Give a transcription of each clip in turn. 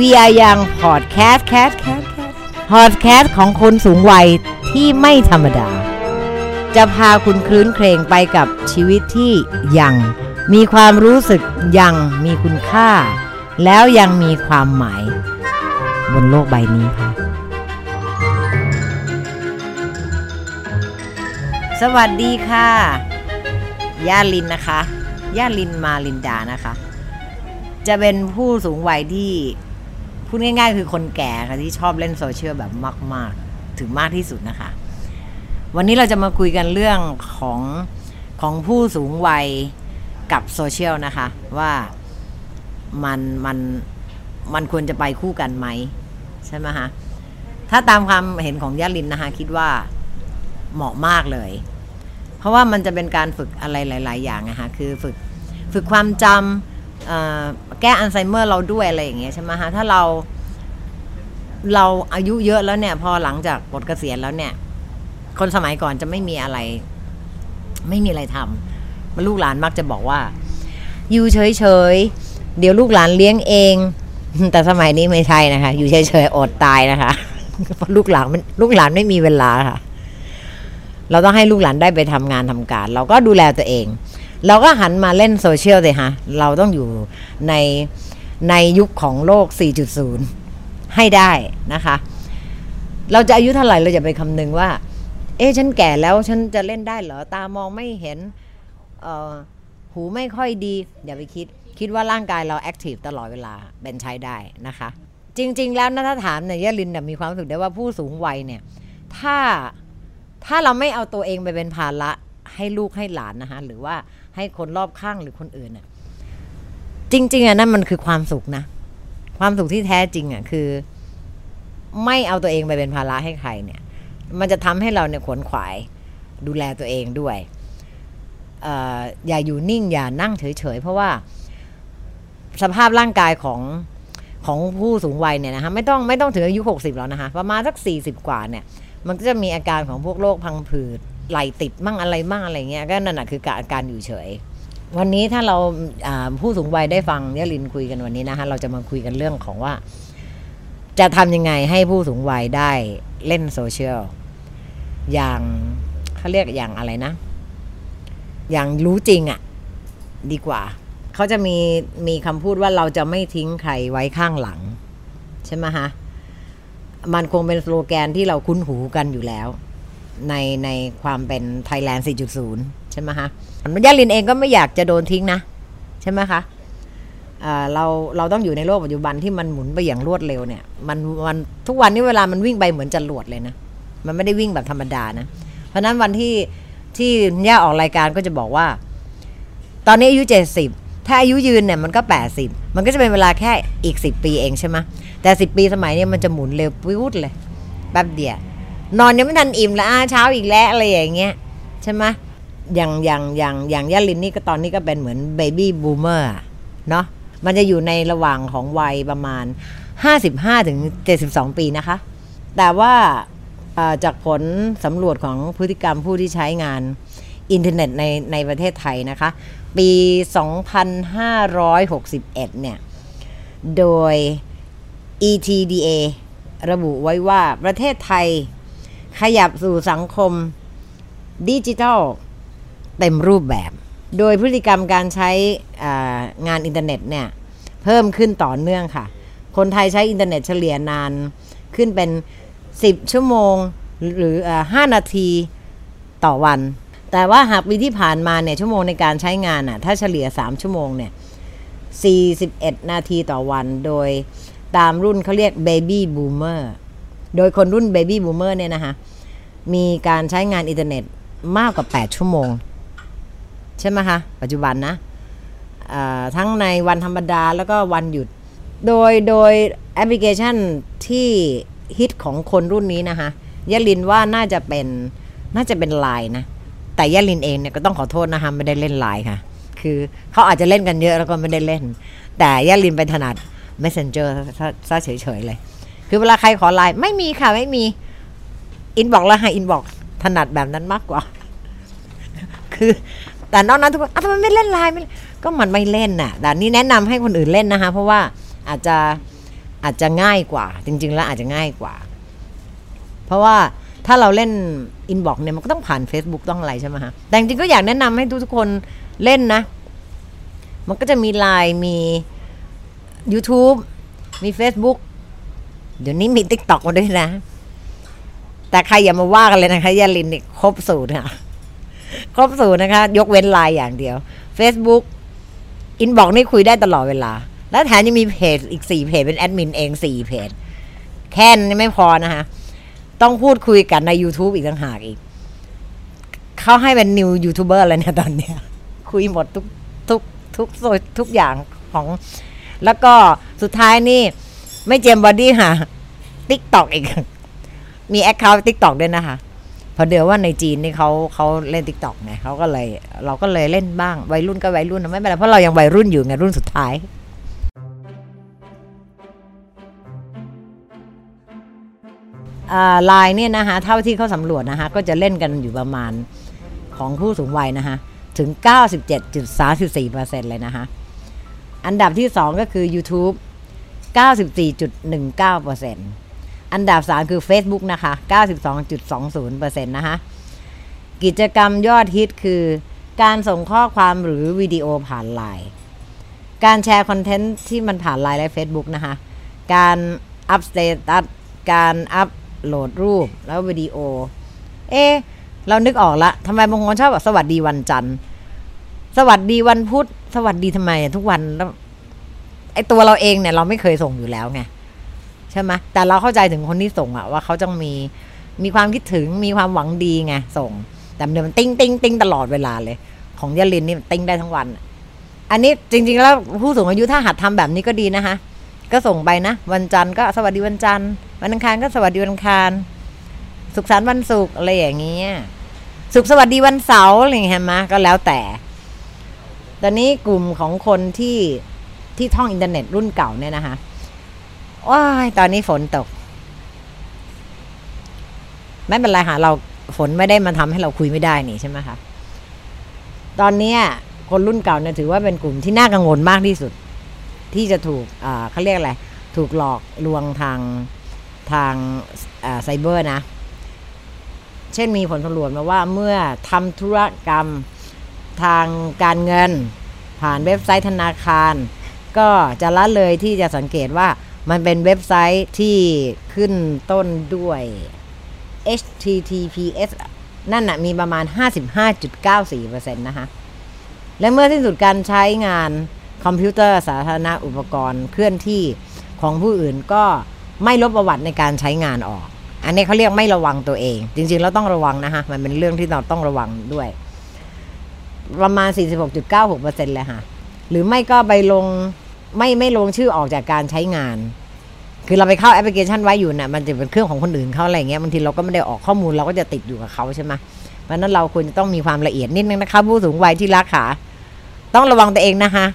We Are Young Podcast Cast Cast Cast Podcast ของคนสูงวัยที่ไม่ธรรมดา จะพาคุณคลื้นเครงไปกับชีวิตที่ยัง มีความรู้สึกยังมีคุณค่า แล้วยังมีความหมาย บนโลกใบนี้ค่ะ สวัสดีค่ะย่าลินนะคะย่าลินมาลินดานะคะ จะเป็นผู้สูงวัยที่ พูดง่าย ๆ คือคนแก่ค่ะที่ชอบเล่นโซเชียลแบบมาก ๆ ถึงมากที่สุดนะคะ วันนี้เราจะมาคุยกันเรื่องของของผู้สูงวัยกับโซเชียลนะคะ ว่ามันมันมันควรจะไปคู่กันไหมใช่ไหมคะถ้าตามความเห็นของย่าลินนะคะ คิดว่าเหมาะมากเลย เพราะว่ามันจะเป็นการฝึกอะไรหลาย ๆ อย่างนะคะคือฝึกฝึกความจำอ่อ แก้อัลไซเมอร์เราด้วยอะไรอย่างเงี้ยใช่ไหมคะถ้าเรา เราอายุเยอะแล้วเนี่ย พอหลังจากปลดเกษียณแล้วเนี่ย คนสมัยก่อนจะไม่มีอะไร ไม่มีอะไรทำลูกหลานมักจะบอกว่า อยู่เฉยๆเดี๋ยวลูกหลานเลี้ยงเอง แต่สมัยนี้ไม่ใช่นะคะ อยู่เฉยๆอดตายนะคะเพราะลูกหลานมันลูกหลานไม่มีเวลาค่ะ เราต้องให้ลูกหลานได้ไปทำงานทำการ เราก็ดูแลตัวเอง เราก็หันมาเล่นโซเชียลเลยฮะ เราต้องอยู่ในในยุคของโลก 4.0 ให้ได้นะคะ เราจะอายุเท่าไหร่เราจะไปคำนึงว่า เอ๊ะฉันแก่แล้วฉันจะเล่นได้เหรอ ตามองไม่เห็นหูไม่ค่อยดี อย่าไปคิด คิดว่าร่างกายเรา active ตลอดเวลาเป็นใช้ได้นะคะ จริง ๆ แล้วนะถ้าถามเนี่ยยลินเนี่ยมีความรู้สึกได้ว่าผู้สูงวัยเนี่ย ถ้าถ้าเราไม่เอาตัวเองไปเป็นภาระ ให้ลูกให้หลานนะคะหรือว่าให้คนรอบข้างหรือคนอื่นน่ะจริง ๆอะนั่นมันคือความสุขนะ ความสุขที่แท้จริงอะคือ ไม่เอาตัวเองไปเป็นภาระให้ใครเนี่ย มันจะทำให้เราเนี่ยขวนขวาย ดูแลตัวเองด้วยอออย่าอยู่นิ่งอย่านั่งเฉยๆเพราะว่าสภาพร่างกายของของผู้สูงวัยเนี่ยนะคะไม่ต้องไม่ต้องถึงอายุ 60 แล้วนะคะ ประมาณสัก 40 กว่าเนี่ย มันก็จะมีอาการของพวกโรคพังผืด ไหลติดมั่งอะไรมั่งอะไรเงี้ยก็นั่นแหะคืออาการอยู่เฉย วันนี้ถ้าเราผู้สูงวัยได้ฟังเนี่ยลินคุยกันวันนี้นะคะเราจะมาคุยกันเรื่องของว่า จะทำยังไงให้ผู้สูงวัยได้เล่นโซเชียลอย่างเขาเรียกอย่างอะไรนะ อย่างรู้จริงอะ่ะ ดีกว่า เขาจะมีมีคำพูดว่าเราจะไม่ทิ้งใครไว้ข้างหลัง ใช่ไหมฮะ มันคงเป็นสโลแกนที่เราคุ้นหูกันอยู่แล้ว ในในความเป็นไทยแลนด์ 4.0 ใช่ไหมฮะมันยาลินเองก็ไม่อยากจะโดนทิ้งนะ ใช่ไหมคะเราเราต้องอยู่ในโลกปัจจุบันที่มันหมุนไปอย่างรวดเร็วเนี่ยมันมันทุกวันนี้เวลามันวิ่งไปเหมือนจรวดเลยนะ มันไม่ได้วิ่งแบบธรรมดานะ เพราะนั้นวันที่ที่ย่าออกรายการก็จะบอกว่า ตอนนี้อายุ 70 ถ้าอายุยืนเนี่ยมันก็ 80 มันก็จะเป็นเวลาแค่อีก 10 ปีเองใช่ไหมแต่ 10 ปีสมัยนี้มันจะหมุนเร็ววิวดเลยแป๊บเดียว นอนยังไม่ทันอิ่มแล้วอาเช้าอีกแล้วอะไรอย่างเงี้ยใช่ไหมอย่างอย่างอย่างอย่างย่าลินนี่ก็ตอนนี้ก็เป็นเหมือน baby boomerเนาะมันจะอยู่ในระหว่างของวัยประมาณ 55ถึง72 ปีนะคะ แต่ว่าจากผลสำรวจของพฤติกรรมผู้ที่ใช้งานอินเทอร์เน็ตในในประเทศไทยนะคะ ปี 2561 เนี่ย โดย ETDA ระบุไว้ว่าประเทศไทย ขยับสู่สังคมดิจิทัลเต็มรูปแบบ โดยพฤติกรรมการใช้งานอินเทอร์เน็ตเนี่ย เพิ่มขึ้นต่อเนื่องค่ะ คนไทยใช้อินเทอร์เน็ตเฉลี่ยนานขึ้นเป็น 10 ชั่วโมงหรือ 5 นาทีต่อวัน แต่ว่าหากปีที่ผ่านมาเนี่ย ชั่วโมงในการใช้งานอะ ถ้าเฉลี่ย 3 ชั่วโมงเนี่ย 41 นาทีต่อวัน โดยตามรุ่นเขาเรียก Baby Boomer โดยคนรุ่น Baby Boomer เนี่ยนะคะมีการใช้งานอินเทอร์เน็ตมากกว่า 8 ชั่วโมง ใช่ไหมคะ ปัจจุบันนะทั้งในวันธรรมดาแล้วก็วันหยุด โดยโดยแอปพลิเคชันที่ฮิตของคนรุ่นนี้นะคะย่าลินว่าน่าจะเป็นน่าจะเป็นไลน์นะ แต่ย่าลินเองเนี่ยก็ต้องขอโทษนะคะไม่ได้เล่นไลน์ค่ะ คือเขาอาจจะเล่นกันเยอะแล้วก็ไม่ได้เล่น แต่ย่าลินไปถนัด messenger ซะเฉยๆเลย คือเวลาใครขอไลน์ไม่มีค่ะไม่มีอินบอกแล้วให้อินบอกถนัดแบบนั้นมากกว่า คือ แต่นอกนั้นทุกคนอะทำไมไม่เล่นไลน์ไม่ก็มันไม่เล่นน่ะแต่นี่แนะนำให้คนอื่นเล่นนะคะ เพราะว่าอาจจะอาจจะง่ายกว่า จริง ๆ แล้วอาจจะง่ายกว่า เพราะว่าถ้าเราเล่นอินบอกเนี่ยมันก็ต้องผ่าน Facebook ต้องอะไรใช่ไหมฮะแต่จริงก็อยากแนะนำให้ทุกๆคนเล่นนะ มันก็จะมีไลน์มี YouTube มี Facebook เดี๋ยวนี้มี t ิ k t o k มาด้วยนะ แต่ใครอย่ามาว่ากันเลยนะคะยาลินนี่ครบสูตรค่ะครบสูตรนะคะ ยกเว้นไลน์อย่างเดียว Facebook อินบอกนี่คุยได้ตลอดเวลา แล้วแถมยังมีเพจอีกสี่เพจเป็นแอดมินเองสี่เพจ แค่นี้ไม่พอนะคะ ต้องพูดคุยกันใน YouTube อีกต่างหากอีก เขาให้เป็นนิวยูทูบเบอร์เลยเนี่ยตอนเนี้ย คุยหมดทุกทุกทุกทุกทุกอย่างของ แล้วก็สุดท้ายนี่ ไม่เจมบอดี้ค่ะติ๊กตอกอีก มีแอคเคาท์ติ๊กตอกด้วยนะคะพอเดี๋ยวว่าในจีนนี่เขาเขาเล่นติ๊กตอกไงเขาก็เลย เราก็เลยเล่นบ้างวัยรุ่นก็วัยรุ่นนะไม่เป็นไรเพราะเรายังวัยรุ่นอยู่ไงรุ่นสุดท้ายไลน์เนี่ยนะคะเท่าที่เขาสำรวจนะคะก็จะเล่นกันอยู่ประมาณของผู้สูงวัยนะคะถึง 97.34%เลยนะคะอันดับที่ 2 ก็คือ YouTube 94.19%อันดับ 3 คือ Facebook นะคะ 92.20%นะคะกิจกรรมยอดฮิตคือ การส่งข้อความหรือวิดีโอผ่านไลน์การแชร์คอนเทนต์ที่มันผ่านไลน์และ Facebook นะคะ การอัพ status การอัพโหลดรูปแล้ววิดีโอ เอ๊ะเรานึกออกละทำไมบางคนชอบบอกสวัสดีวันจันทร์ สวัสดีวันพุธ สวัสดีทำไมทุกวันแล้ว ไอตัวเราเองเนี่ยเราไม่เคยส่งอยู่แล้วไงใช่ไหมแต่เราเข้าใจถึงคนที่ส่งอะว่าเขาต้องมีมีความคิดถึงมีความหวังดีไงส่ง แต่เดี๋ยวมันติ้งติ้งติ้งตลอดเวลาเลย ของย่าลินนี่มันติ้งได้ทั้งวัน อันนี้จริง ๆ แล้วผู้สูงอายุถ้าหัดทำแบบนี้ก็ดีนะคะก็ส่งไปนะ วันจันทร์ก็สวัสดีวันจันทร์วันอังคารก็สวัสดีวันอังคาร สุขสันต์วันศุกร์อะไรอย่างเงี้ยสุขสวัสดีวันเสาร์อะไรอย่างเงี้ยมาก็แล้วแต่ ตอนนี้กลุ่มของคนที่ ที่ท่องอินเทอร์เน็ตรุ่นเก่าเนี่ยนะคะว้ายตอนนี้ฝนตก ไม่เป็นไรค่ะ เราฝนไม่ได้มาทำให้เราคุยไม่ได้นี่ใช่ไหมคะตอนนี้คนรุ่นเก่าเนี่ยถือว่าเป็นกลุ่มที่น่ากังวลมากที่สุด ที่จะถูกเขาเรียกอะไรถูกหลอกลวงทางทางไซเบอร์นะ เช่นมีผลสำรวจมาว่าเมื่อทำธุรกรรมทางการเงิน ผ่านเว็บไซต์ธนาคาร ก็จะละเลยที่จะสังเกตว่ามันเป็นเว็บไซต์ที่ขึ้นต้นด้วย https นั่นนะมีประมาณ 55.94%นะคะ และเมื่อสิ้นสุดการใช้งานคอมพิวเตอร์สาธารณะอุปกรณ์เคลื่อนที่ของผู้อื่นก็ไม่ลบประวัติในการใช้งานออก อันนี้เขาเรียกไม่ระวังตัวเอง จริงๆ เราต้องระวังนะคะมันเป็นเรื่องที่เราต้องระวังด้วย ประมาณ 46.96%เลยค่ะ หรือไม่ก็ไปลง ไม่ไม่ลงชื่อออกจากการใช้งาน คือเราไปเข้าแอปพลิเคชันไว้อยู่นะ่ะมันจะเป็นเครื่องของคนอื่นเขาอะไรเงี้ยบางทีเราก็ไม่ได้ออกข้อมูลเราก็จะติดอยู่กับเขาใช่ไหมเพราะนั้นเราควรจะต้องมีความละเอียดนิดนึงนะคะผู้สูงวัยที่รักขาต้องระวังตัวเองนะคะ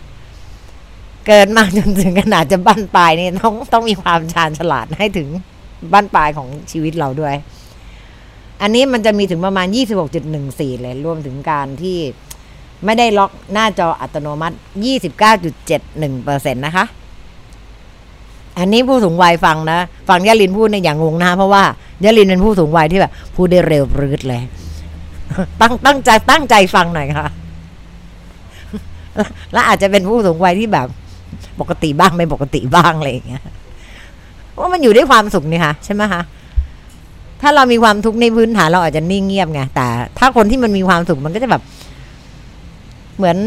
เกิดมาจนถึงขนาดจะบั้นปลายนี่ต้องต้องมีความชาญฉลาดให้ถึงบั้นปลายของชีวิตเราด้วย อันนี้มันจะมีถึงประมาณ 26.14 เลย รวมถึงการที่ ไม่ได้ล็อกหน้าจออัตโนมัติ 29.71%นะคะ อันนี้ผู้สูงวัยฟังนะ ฟังยาลินพูดในอย่างงงนะเพราะว่ายาลินเป็นผู้สูงวัยที่แบบพูดได้เร็วปรืดเลย ตั้งตั้งใจตั้งใจฟังหน่อยค่ะ และอาจจะเป็นผู้สูงวัยที่แบบ ปกติบ้างไม่ปกติบ้างอะไรอย่างเงี้ยว่ามันอยู่ด้วยความสุขนี่ค่ะใช่ไหมคะถ้าเรามีความทุกข์ในพื้นฐานเราอาจจะนิ่งเงียบไงแต่ถ้าคนที่มันมีความสุขมันก็จะแบบ เหมือน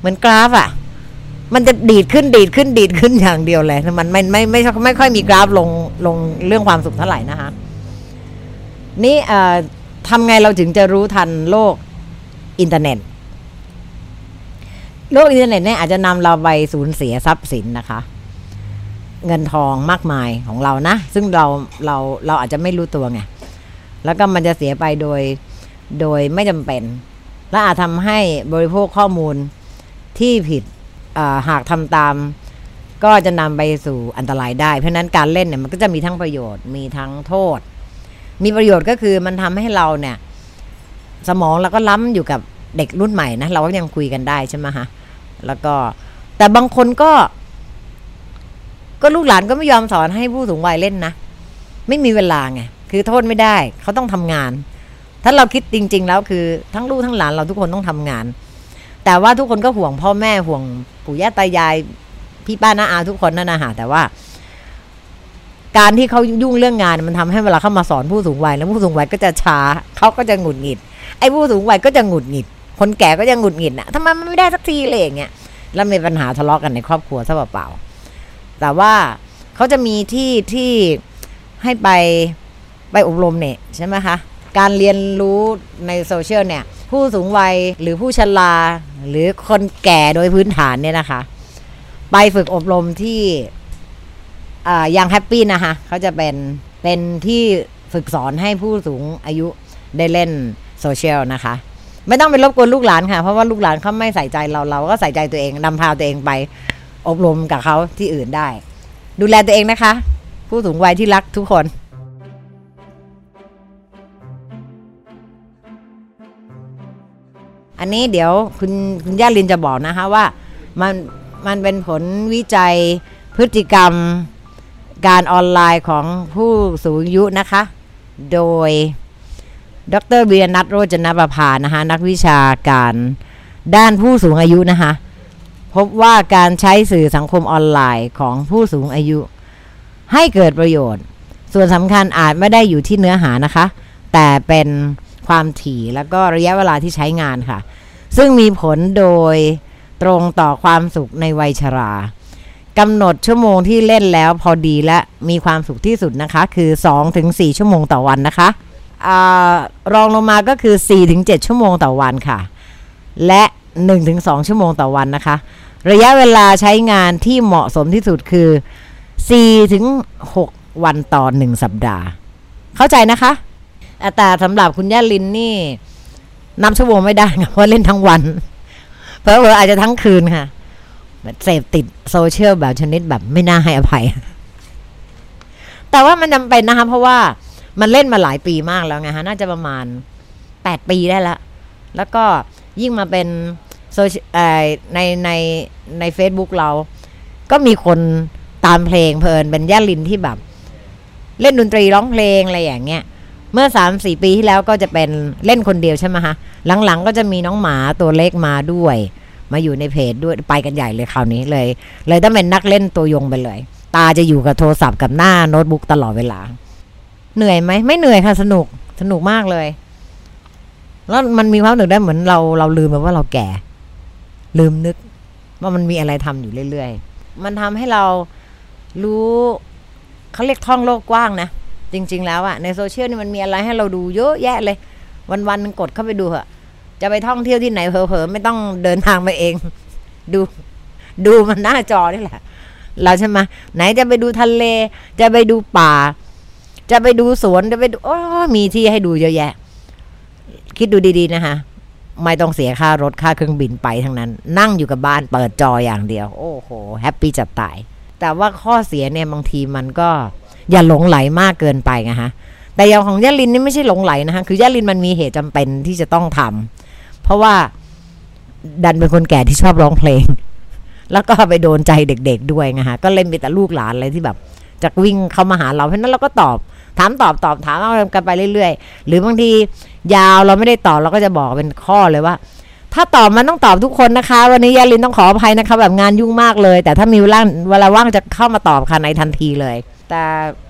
เหมือนกราฟอะ่ะ มันจะดีดขึ้นดีดขึ้นดีดขึ้นอย่างเดียวเลย มันไม่ไม่ไม่ไม่ค่อยมีกราฟลงลงเรื่องความสุขเท่าไหร่นะคะ นี่เอ่อทำไงเราถึงจะรู้ทันโลกอินเทอร์เน็ต โลกอินเทอร์เน็ตเนี่ยอาจจะนำเราไปสูญเสียทรัพย์สินนะคะ เงินทองมากมายของเรานะ ซึ่งเราเราเราอาจจะไม่รู้ตัวไง แล้วก็มันจะเสียไปโดยโดยไม่จำเป็น และอาจทำให้บริโภคข้อมูลที่ผิดหากทำตาม ก็จะนำไปสู่อันตรายได้ เพราะนั้นการเล่นเนี่ยมันก็จะมีทั้งประโยชน์มีทั้งโทษ มีประโยชน์ก็คือมันทำให้เราเนี่ย สมองเราก็ล้ำอยู่กับเด็กรุ่นใหม่นะเราก็ยังคุยกันได้ใช่ไหมฮะแล้วก็แต่บางคนก็ ก็ลูกหลานก็ไม่ยอมสอนให้ผู้สูงวัยเล่นนะ ไม่มีเวลาไง คือโทษไม่ได้ เขาต้องทำงาน ถ้าเราคิดจริง ๆ แล้วคือทั้งลูกทั้งหลานเราทุกคนต้องทำงาน แต่ว่าทุกคนก็ห่วงพ่อแม่ห่วงปู่ย่าตายาย พี่ป้าน้าอาทุกคนนั่นนะฮะแต่ว่า การที่เขายุ่งเรื่องงานมันทำให้เวลาเข้ามาสอนผู้สูงวัยแล้วผู้สูงวัยก็จะช้าเขาก็จะหงุดหงิด ไอ้ผู้สูงวัยก็จะหงุดหงิด คนแก่ก็จะหงุดหงิดนะทำไมมันไม่ได้สักทีเลยอย่างเงี้ยแล้วมีปัญหาทะเลาะกันในครอบครัวซะเปล่าๆแต่ว่าเขาจะมีที่ที่ให้ไปไปอบรมเนี่ยใช่ไหมคะ การเรียนรู้ในโซเชียลเนี่ย ผู้สูงวัยหรือผู้ชราหรือคนแก่โดยพื้นฐานเนี่ยนะคะ ไปฝึกอบรมที่ยัง happy นะคะเขาจะเป็นเป็นที่ฝึกสอนให้ผู้สูงอายุได้เล่นโซเชียลนะคะ ไม่ต้องไปรบกวนลูกหลานค่ะ เพราะว่าลูกหลานเขาไม่ใส่ใจเราเราก็ใส่ใจตัวเองนำพาตัวเองไป อบรมกับเขาที่อื่นได้ ดูแลตัวเองนะคะ ผู้สูงวัยที่รักทุกคน อันนี้เดี๋ยวคุณคุณย่าลินจะบอกนะคะว่ามันมันเป็นผลวิจัยพฤติกรรมการออนไลน์ของผู้สูงอายุนะคะ โดยดรเบียนัทโรจนประภานะคะนักวิชาการด้านผู้สูงอายุนะคะพบว่าการใช้สื่อสังคมออนไลน์ของผู้สูงอายุ ให้เกิดประโยชน์ ส่วนสำคัญอาจไม่ได้อยู่ที่เนื้อหานะคะ แต่เป็น ความถี่แล้วก็ระยะเวลาที่ใช้งานค่ะ ซึ่งมีผลโดยตรงต่อความสุขในวัยชรากำหนดชั่วโมงที่เล่นแล้วพอดีและมีความสุขที่สุดนะคะ คือ 2-4 ชั่วโมงต่อวันนะคะอรองลงมาก็คือ 4-7 ชั่วโมงต่อวันค่ะ และ 1-2 ชั่วโมงต่อวันนะคะ ระยะเวลาใช้งานที่เหมาะสมที่สุดคือ4-6 วันต่อ 1 สัปดาห์ เข้าใจนะคะ แต่สำหรับคุณย่าลินนี่นับชั่วโมงไม่ได้ค่ะเพราะเล่นทั้งวัน เพอเพอๆอาจจะทั้งคืนค่ะเสพติดโซเชียลแบบชนิดแบบไม่น่าให้อภัย แต่ว่ามันจำเป็นนะคะเพราะว่ามันเล่นมาหลายปีมากแล้วไงฮะ น่าจะประมาณแปดปีได้ล้วแล้วก็ยิ่งมาเป็นโซเชียลในในใน Facebook เรา ก็มีคนตามเพลงเพลินเป็นย่าลินที่แบบ เล่นดนตรีร้องเพลงอะไรอย่างเงี้ย เมื่อสามสี่ปีที่แล้วก็จะเป็นเล่นคนเดียวใช่ไหมคะหลังๆ ก็จะมีน้องหมาตัวเล็กมาด้วย มาอยู่ในเพจด้วยไปกันใหญ่เลยคราวนี้เลย เลยต้องเป็นนักเล่นตัวยงไปเลย ตาจะอยู่กับโทรศัพท์กับหน้าโน้ตบุ๊กตลอดเวลา เหนื่อยไหมไม่เหนื่อยค่ะสนุกสนุกมากเลย แล้วมันมีความหนึกได้เหมือนเราเราลืมไปว่าเราแก่ ลืมนึก ว่ามันมีอะไรทำอยู่เรื่อยๆ มันทำให้เรารู้เขาเรียกท่องโลกกว้างนะ จริง ๆ แล้วอะในโซเชียลนี่มันมีอะไรให้เราดูเยอะแยะเลย วันๆนึงกดเข้าไปดูเหอะจะไปท่องเที่ยวที่ไหนเผลอๆไม่ต้องเดินทางไปเอง ดูดูมันหน้าจอนี่แหละ เราใช่ไหมไหนจะไปดูทะเล จะไปดูป่า จะไปดูสวนจะไปดูโอ้มีที่ให้ดูเยอะแยะ คิดดูดีๆนะคะไม่ต้องเสียค่ารถค่าเครื่องบินไปทั้งนั้น นั่งอยู่กับบ้านเปิดจออย่างเดียว โอ้โห แฮปปี้จัดตาย แต่ว่าข้อเสียเนี่ยบางทีมันก็ อย่าหลงไหลมากเกินไปไงฮะแต่อย่างของย่าลินนี่ไม่ใช่หลงไหลนะคะคือย่าลินมันมีเหตุจำเป็นที่จะต้องทำเพราะว่าดันเป็นคนแก่ที่ชอบร้องเพลง แล้วก็ไปโดนใจเด็ก ๆด้วยไงฮะก็เล่นไปแต่ลูกหลานอะไรที่แบบจะวิ่งเข้ามาหาเราเพราะฉะนั้นเราก็ตอบ ถามตอบตอบถามเอากันไปเรื่อยๆ หรือบางทียาวเราไม่ได้ตอบเราก็จะบอกเป็นข้อเลยว่า ถ้าตอบมันต้องตอบทุกคนนะคะ วันนี้ยาลินต้องขออภัยนะคะ แบบงานยุ่งมากเลย แต่ถ้ามีเวลาเวลาว่างจะเข้ามาตอบค่ะในทันทีเลย แต่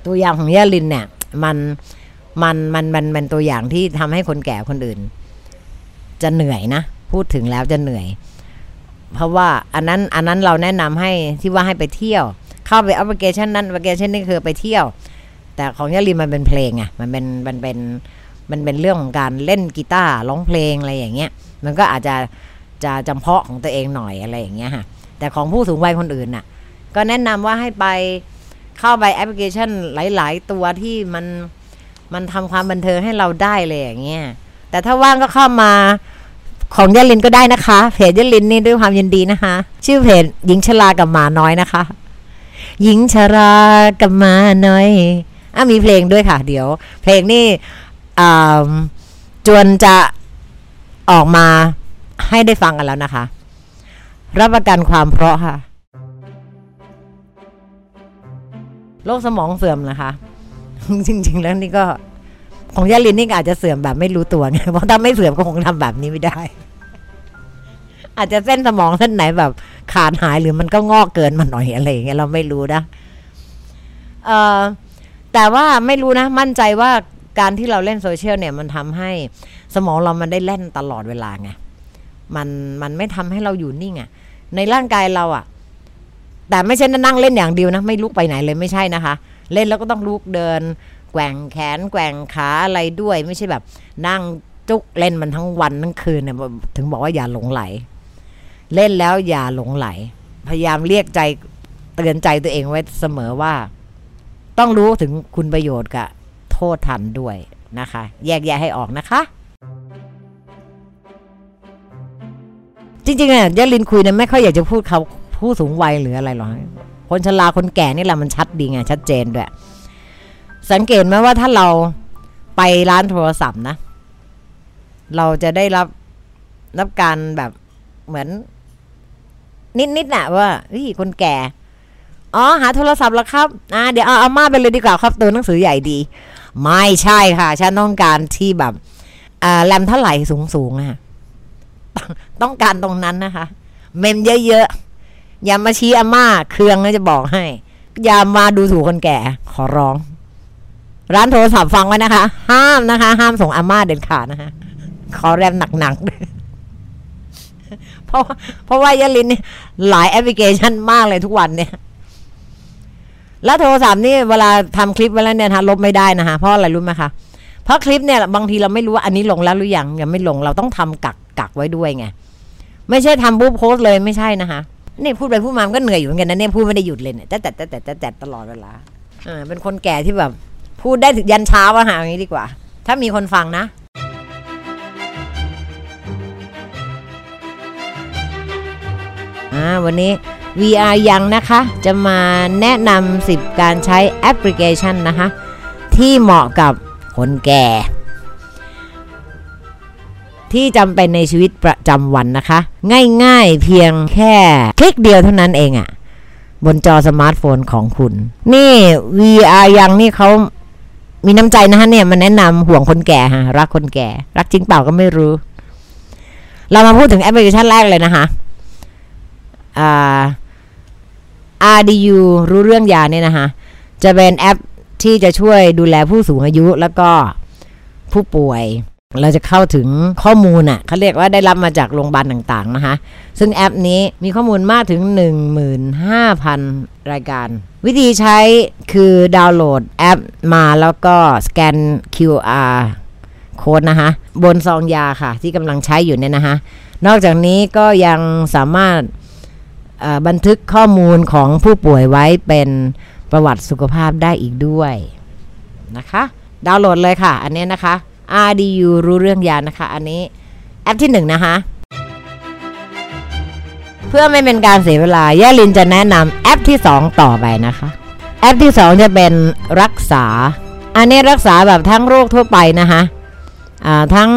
ตัวอย่างของยาลินเนี่ย มันมันมันมันเป็นตัวอย่างที่ทำให้คนแก่คนอื่น จะเหนื่อยนะ พูดถึงแล้วจะเหนื่อย เพราะว่าอันนั้นอันนั้นเราแนะนำให้ที่ว่าให้ไปเที่ยว เข้าไปแอปพลิเคชันนั้นแอปพลิเคชันนี้คือไปเที่ยว แต่ของยาลินมันเป็นเพลงไงมันเป็นมันเป็นมันเป็นเรื่องของการเล่นกีตาร์ร้องเพลงอะไรอย่างเงี้ย มันก็อาจจะจะจำเพาะของตัวเองหน่อยอะไรอย่างเงี้ยค่ะแต่ของผู้สูงวัยคนอื่นน่ะ ก็แนะนำว่าให้ไป เข้าไปแอปพลิเคชันหลาย ๆ ตัวที่มันมันทำความบันเทิงให้เราได้เลยอย่างเงี้ยแต่ถ้าว่างก็เข้ามาของยาลินก็ได้นะคะ เพจยาลินนี่ด้วยความยินดีนะคะ ชื่อเพจหญิงชรากับหมาน้อยนะคะ หญิงชรากับหมาน้อยอะมีเพลงด้วยค่ะ เดี๋ยว เพลงนี่จวนจะออกมาให้ได้ฟังกันแล้วนะคะ รับประกันความเพราะค่ะ โรคสมองเสื่อมนะคะ จริง ๆ แล้วนี่ก็ของยาลินนี่อาจจะเสื่อมแบบไม่รู้ตัวไงเพราะถ้าไม่เสื่อมก็คงทำแบบนี้ไม่ได้ อาจจะเส้นสมองเส้นไหนแบบขาดหายหรือมันก็งอกเกินมาหน่อยอะไรอย่างเงี้ยเราไม่รู้นะเอ่อแต่ว่าไม่รู้นะ มั่นใจว่าการที่เราเล่นโซเชียลเนี่ยมันทำให้สมองเรามันได้เล่นตลอดเวลาไงมันมันไม่ทำให้เราอยู่นิ่งอะ่ะในร่างกายเราอะ่ะ แต่ไม่ใช่นั่งเล่นอย่างเดียวนะ ไม่ลุกไปไหนเลยไม่ใช่นะคะ เล่นแล้วก็ต้องลุกเดิน แกว่งแขน แกว่งขาอะไรด้วย ไม่ใช่แบบนั่งจุกเล่นมันทั้งวันทั้งคืนเนี่ยถึงบอกว่าอย่าหลงไหล เล่นแล้วอย่าหลงไหล พยายามเรียกใจเตือนใจตัวเองไว้เสมอว่า ต้องรู้ถึงคุณประโยชน์กับโทษทันด้วยนะคะ แยกแยะให้ออกนะคะจริงๆเนี่ยยะลินคุยเนี่ยไม่ค่อยอยากจะพูดเขา ผู้สูงวัยหรืออะไรหรอคนชราคนแก่นี่แหละมันชัดดีไงชัดเจนด้วยสังเกตไหมว่าถ้าเราไปร้านโทรศัพท์นะ เราจะได้รับรับการแบบเหมือน นิดๆน่ะว่าเฮ้ยคนแก่ อ๋อหาโทรศัพท์แล้วครับอ่าเดี๋ยวเอาอาม่าไปเลยดีกว่าครับตัวหนังสือใหญ่ดี ไม่ใช่ค่ะฉันต้องการที่แบบอ่าแรมเท่าไหร่สูงๆอะต้องการตรงนั้นนะคะ เมมเยอะๆ อย่ามาชี้อาม่าเครื่องนะจะบอกให้ อย่ามาดูถูกคนแก่ ขอร้อง ร้านโทรศัพท์ฟังไว้นะคะ ห้ามนะคะ ห้ามส่งอาม่าเด็ดขาดนะคะ ขอแรมหนักๆเพราะเพราะว่ายาลินนี่หลายแอปพลิเคชันมากเลยทุกวันเนี่ยแล้วโทรศัพท์นี่เวลาทำคลิปไว้แล้วเนี่ยนะลบไม่ได้นะคะเพราะอะไรรู้ไหมคะเพราะคลิปเนี่ยบางทีเราไม่รู้ว่าอันนี้ลงแล้วหรือยังยังไม่ลงเราต้องทำกักกักไว้ด้วยไงไม่ใช่ทำปุ๊โพสเลยไม่ใช่นะคะ นี่พูดไปพูดมามันก็เหนื่อยอยู่เหมือนกันนะเนี่ยพูดไม่ได้หยุดเลยเนี่ยแต่แต่แต่แต่แต่ตลอดเวลาอ่าเป็นคนแก่ที่แบบ พูดได้ถึงยันเช้าอะหาอย่างนี้ดีกว่า ถ้ามีคนฟังนะอ่าวันนี้ VR ยังนะคะ จะมาแนะนำ10การใช้แอปพลิเคชันนะคะ ที่เหมาะกับคนแก่ ที่จำเป็นในชีวิตประจำวันนะคะ ง่ายๆเพียงแค่คลิกเดียวเท่านั้นเองอะ่ะ บนจอสมาร์ทโฟนของคุณ นี่ VR ยังนี่เขามีน้ำใจนะคะเนี่ยมันแนะนำห่วงคนแก่ฮะรักคนแก่ รักจริงเปล่าก็ไม่รู้ เรามาพูดถึงแอปพลิเคชันแรกเลยนะคะอ่า RDU รู้เรื่องยาเนี่ยนะคะจะเป็นแอปที่จะช่วยดูแลผู้สูงอายุแล้วก็ผู้ป่วย เราจะเข้าถึงข้อมูลอะเขาเรียกว่าได้รับมาจากโรงพยาบาลต่างๆนะคะ ซึ่งแอปนี้มีข้อมูลมากถึง 15,000 รายการ วิธีใช้คือดาวน์โหลดแอปมาแล้วก็สแกน QR โค้ดนะคะบนซองยาค่ะ ที่กำลังใช้อยู่เนี่ยนะคะนอกจากนี้ก็ยังสามารถบันทึกข้อมูลของผู้ป่วยไว้เป็นประวัติสุขภาพได้อีกด้วยนะคะ ดาวน์โหลดเลยค่ะ อันนี้นะคะ RDU รู้เรื่องยานะคะ อันนี้แอปที่หนึ่งนะคะเพื่อไม่เป็นการเสียเวลาย่าลินจะแนะนำแอปที่ 2 ต่อไปนะคะ แอปที่ 2 จะเป็นรักษา อันนี้รักษาแบบทั้งโรคทั่วไปนะคะะทั้ง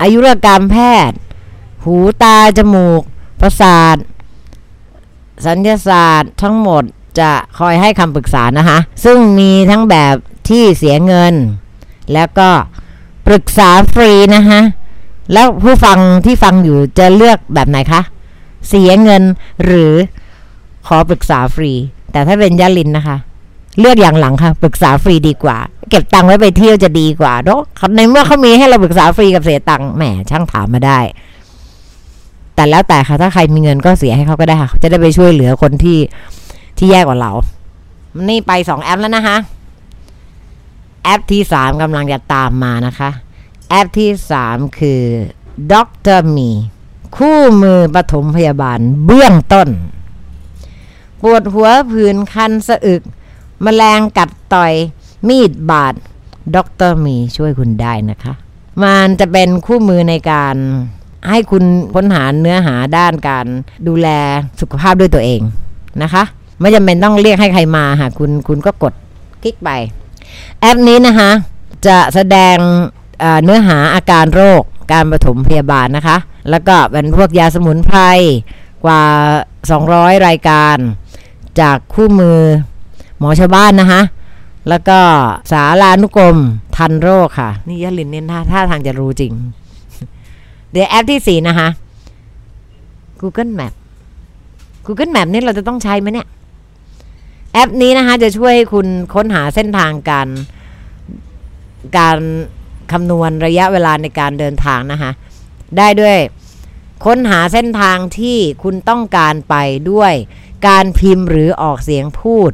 อายุรกรรมแพทย์ หูตา จมูก ประสาท สัญญาศาสตร์ทั้งหมดจะคอยให้คำปรึกษานะคะ ซึ่งมีทั้งแบบที่เสียเงิน แล้วก็ปรึกษาฟรีนะคะ แล้วผู้ฟังที่ฟังอยู่จะเลือกแบบไหนคะ เสียเงินหรือขอปรึกษาฟรี แต่ถ้าเป็นยาลินนะคะ เลือกอย่างหลังค่ะ ปรึกษาฟรีดีกว่า เก็บตังค์ไว้ไปเที่ยวจะดีกว่าเนาะในเมื่อเขามีให้เราปรึกษาฟรีกับเสียตังค์แหมช่างถามมาได้ แต่แล้วแต่ค่ะ ถ้าใครมีเงินก็เสียให้เขาก็ได้ค่ะ จะได้ไปช่วยเหลือคนที่ที่แย่กว่าเรา นี่ไปสองแอปแล้วนะคะ แอปที่สามกำลังจะตามมานะคะ แอปที่สามคือ Doctor Me คู่มือปฐมพยาบาลเบื้องต้น ปวดหัวผื่นคันสะอึก แมลงกัดต่อย มีดบาด Doctor Me ช่วยคุณได้นะคะ มันจะเป็นคู่มือในการให้คุณค้นหาเนื้อหาด้านการดูแลสุขภาพด้วยตัวเองนะคะ ไม่จำเป็นต้องเรียกให้ใครมาค่ะคุณคุณก็กดคลิกไป แอปนี้นะคะจะแสดงเนื้อหาอาการโรคการปฐมพยาบาลนะคะ แล้วก็เป็นพวกยาสมุนไพรกว่า 200 รายการ จากคู่มือหมอชาวบ้านนะคะ แล้วก็สารานุกรมทันโรคค่ะ นี่ยลินเนี่ยท่าท่าทางจะรู้จริง เดี๋ยวแอปที่สี่นะคะ Google Map Google Map นี่เราจะต้องใช้ไหมเนี่ย แอปนี้นะคะจะช่วยให้คุณค้นหาเส้นทางการการคำนวณระยะเวลาในการเดินทางนะคะได้ด้วยค้นหาเส้นทางที่คุณต้องการไปด้วยการพิมพ์หรือออกเสียงพูด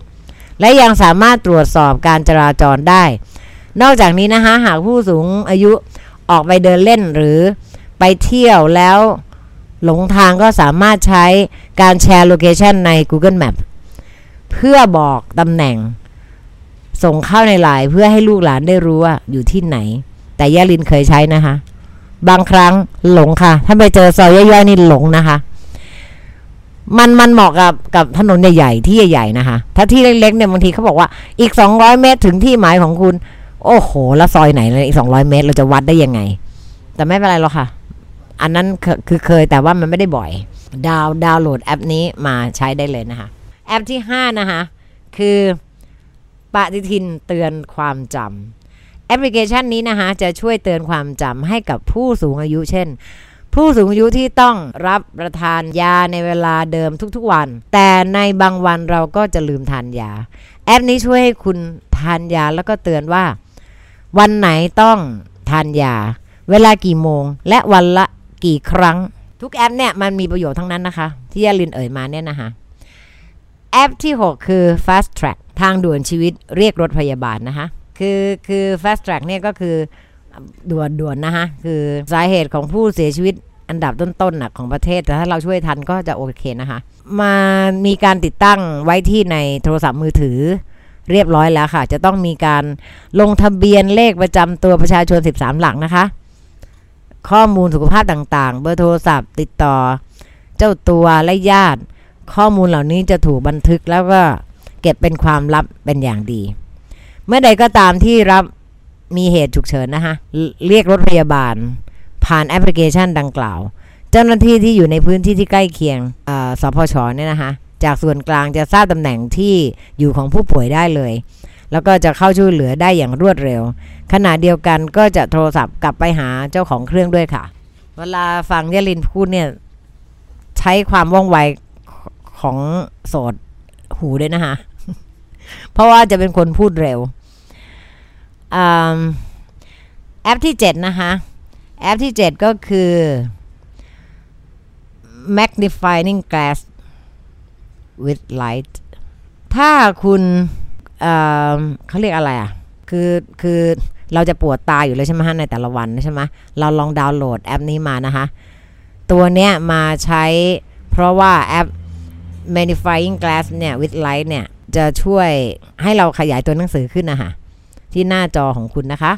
และยังสามารถตรวจสอบการจราจรได้ นอกจากนี้นะคะหากผู้สูงอายุออกไปเดินเล่นหรือไปเที่ยวแล้วหลงทางก็สามารถใช้การแชร์โลเคชันใน Google Map เพื่อบอกตำแหน่ง ส่งเข้าในไลน์เพื่อให้ลูกหลานได้รู้ว่าอยู่ที่ไหน แต่ย่าลินเคยใช้นะคะ บางครั้งหลงค่ะ ถ้าไปเจอซอยย่อยๆนี่หลงนะคะ มันมันเหมาะกับกับถนนใหญ่ๆที่ใหญ่ๆนะคะ ถ้าที่เล็กๆเนี่ยบางทีเขาบอกว่าอีก200เมตรถึงที่หมายของคุณ โอ้โห แล้วซอยไหนเลยอีก200เมตรเราจะวัดได้ยังไง แต่ไม่เป็นไรหรอกค่ะ อันนั้นคือเคยแต่ว่ามันไม่ได้บ่อย ดาวดาวน์โหลดแอปนี้มาใช้ได้เลยนะคะ แอปที่ 5 นะคะ คือปฏิทินเตือนความจำแอปพลิเคชันนี้นะคะ จะช่วยเตือนความจำให้กับผู้สูงอายุเช่น ผู้สูงอายุที่ต้องรับประทานยาในเวลาเดิมทุกๆวัน แต่ในบางวันเราก็จะลืมทานยา แอปนี้ช่วยให้คุณทานยาแล้วก็เตือนว่า วันไหนต้องทานยา เวลากี่โมง และวันละกี่ครั้ง ทุกแอปเนี่ยมันมีประโยชน์ทั้งนั้นนะคะ ที่ยาลินเอ่ยมาเนี่ยนะคะ แอปที่ 6 คือ Fast Track ทางด่วนชีวิตเรียกรถพยาบาลนะคะคือคือ Fast Track เนี่ยก็คือด่วนด่วนนะคะคือสาเหตุของผู้เสียชีวิตอันดับต้นๆนะของประเทศ แต่ถ้าเราช่วยทันก็จะโอเคนะคะ มามีการติดตั้งไว้ที่ในโทรศัพท์มือถือเรียบร้อยแล้วค่ะ จะต้องมีการลงทะเบียนเลขประจำตัวประชาชน 13 หลักนะคะ ข้อมูลสุขภาพต่างๆ เบอร์โทรศัพท์ติดต่อ เจ้าตัวและญาติ ข้อมูลเหล่านี้จะถูกบันทึกแล้วก็เก็บเป็นความลับเป็นอย่างดี เมื่อใดก็ตามที่รับมีเหตุฉุกเฉินนะคะเรียกรถพยาบาล ผ่านแอปพลิเคชันดังกล่าว เจ้าหน้าที่ที่อยู่ในพื้นที่ที่ใกล้เคียงสพชเนี่ยนะคะจากส่วนกลางจะทราบตำแหน่งที่อยู่ของผู้ป่วยได้เลย แล้วก็จะเข้าช่วยเหลือได้อย่างรวดเร็ว ขณะเดียวกันก็จะโทรศัพท์กลับไปหาเจ้าของเครื่องด้วยค่ะ เวลาฟังยลินพูดเนี่ยใช้ความว่องไว ของโสดหูด้วยนะคะ เพราะว่าจะเป็นคนพูดเร็วแอปที่ 7 นะคะ แอปที่ 7 ก็คือ magnifying glass with light ถ้าคุณเเขาเรียกอะไรอะ คือคือเราจะปวดตาอยู่เลยใช่ไหมฮะในแต่ละวันใช่ไหมเราลองดาวน์โหลดแอปนี้มานะคะ ตัวเนี้ยมาใช้เพราะว่าแอป magnifying glass เนี่ย with light เนี่ย จะช่วยให้เราขยายตัวหนังสือขึ้นนะคะที่หน้าจอของคุณนะคะ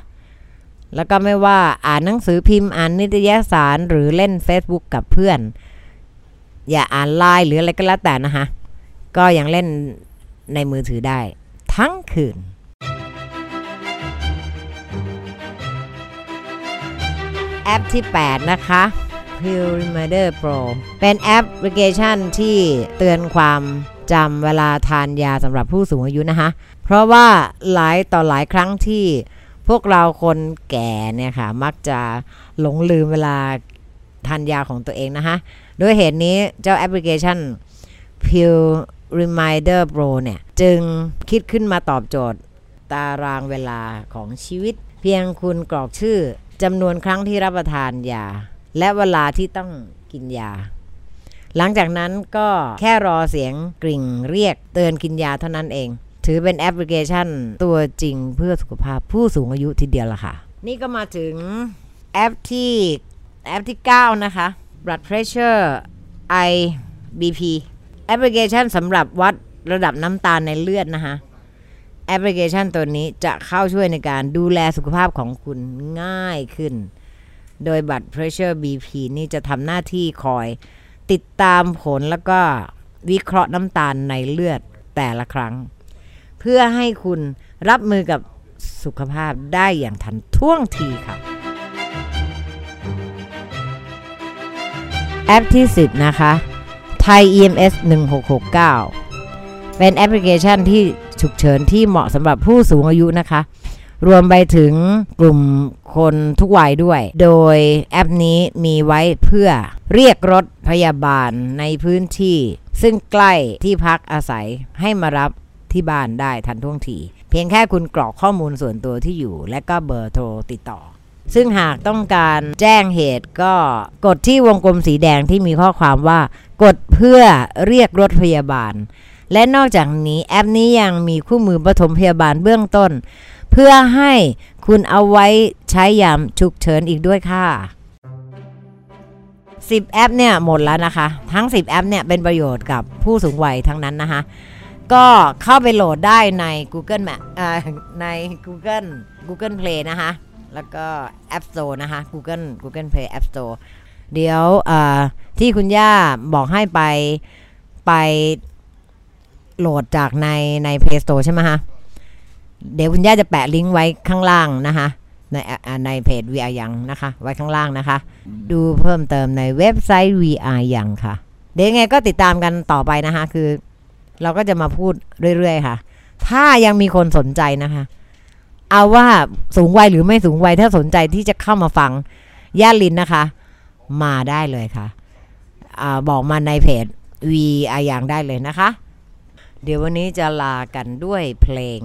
แล้วก็ไม่ว่าอ่านหนังสือพิมพ์อ่านนิตยสารหรือเล่น Facebook กับเพื่อน อย่าอ่านไลน์หรืออะไรก็แล้วแต่นะคะก็ยังเล่นในมือถือได้ ทั้งคืนแอปที่ 8 นะคะ p i l Reminder Pro เป็นแอปพลิเคชันที่เตือนความจำเวลาทานยาสำหรับผู้สูงอายุนะคะ เพราะว่าหลายต่อหลายครั้งที่พวกเราคนแก่เนี่ยค่ะ มักจะหลงลืมเวลาทานยาของตัวเองนะคะด้วยเหตุนี้เจ้าแอปพลิเคชัน p i l Reminder Pro เนี่ย จึงคิดขึ้นมาตอบโจทย์ตารางเวลาของชีวิต เพียงคุณกรอกชื่อจำนวนครั้งที่รับประทานยา และเวลาที่ต้องกินยา หลังจากนั้นก็แค่รอเสียงกริ่งเรียกเตือนกินยาเท่านั้นเอง ถือเป็นแอปพลิเคชันตัวจริงเพื่อสุขภาพผู้สูงอายุทีเดียวละค่ะ นี่ก็มาถึงแอปที่แอปที่ 9 นะคะ blood pressure IBP แอปพลิเคชันสำหรับวัดระดับน้ำตาลในเลือดนะคะ แอปพลิเคชันตัวนี้จะเข้าช่วยในการดูแลสุขภาพของคุณง่ายขึ้น โดยบัตร Pressure BP นี่จะทำหน้าที่คอย ติดตามผลแล้วก็วิเคราะห์น้ำตาลในเลือดแต่ละครั้ง เพื่อให้คุณรับมือกับสุขภาพได้อย่างทันท่วงทีค่ะ แอปที่ 10 นะคะ ไทย EMS 1669 เป็นแอปพลิเคชันที่ฉุกเฉินที่เหมาะสำหรับผู้สูงอายุนะคะ รวมไปถึงกลุ่มคนทุกวัยด้วย โดยแอปนี้มีไว้เพื่อเรียกรถพยาบาลในพื้นที่ ซึ่งใกล้ที่พักอาศัยให้มารับที่บ้านได้ทันท่วงที เพียงแค่คุณกรอกข้อมูลส่วนตัวที่อยู่ และก็เบอร์โทรติดต่อ ซึ่งหากต้องการแจ้งเหตุก็กดที่วงกลมสีแดงที่มีข้อความว่า กดเพื่อเรียกรถพยาบาล และนอกจากนี้แอปนี้ยังมีคู่มือปฐมพยาบาลเบื้องต้น เพื่อให้คุณเอาไว้ใช้ยามฉุกเฉินอีกด้วยค่ะ 10 แอปเนี่ยหมดแล้วนะคะ ทั้ง 10 แอปเนี่ยเป็นประโยชน์กับผู้สูงวัยทั้งนั้นนะคะ ก็เข้าไปโหลดได้ใน Google Map ใน Google Google Play นะคะแล้วก็ App Store นะคะ Google Google Play App Store เดี๋ยวที่คุณย่าบอกให้ไปไปโหลดจากในใน Play Store ใช่ไหมคะ เดี๋ยวคุณย่าจะแปะลิงก์ไว้ข้างล่างนะคะในอ่าในเพจ VR ยังนะคะ ไว้ข้างล่างนะคะ ดูเพิ่มเติมในเว็บไซต์ VR ยังค่ะ เดี๋ยวยังไงก็ติดตามกันต่อไปนะคะ คือ เราก็จะมาพูดเรื่อยๆค่ะ ถ้ายังมีคนสนใจนะคะ เอาว่าสูงวัยหรือไม่สูงวัยถ้าสนใจที่จะเข้ามาฟังย่าลินนะคะ มาได้เลยค่ะอาบอกมาในเพจ VR ยังได้เลยนะคะ เดี๋ยววันนี้จะลากันด้วยเพลง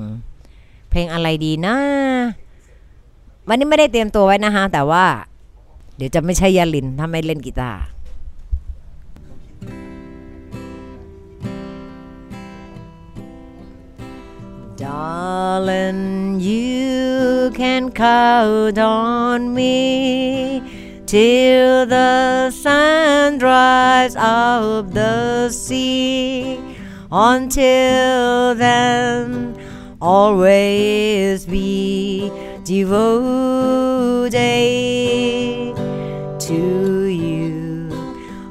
เพลงอะไรดีนะ วันนี้ไม่ได้เตรียมตัวไว้นะคะแต่ว่า เดี๋ยวจะไม่ใช่ยาลินถ้าไม่เล่นกีตาร์ Darling, you can count on me till the sun dries up the sea. Until then, always be devoted to you.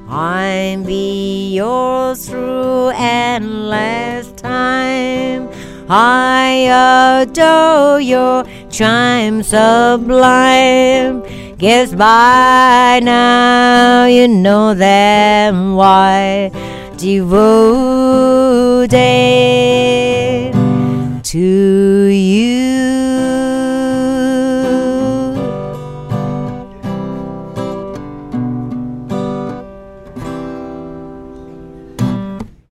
I'm be yours through endless time. I adore your charm sublime. Guess by now you know them why devoted to you.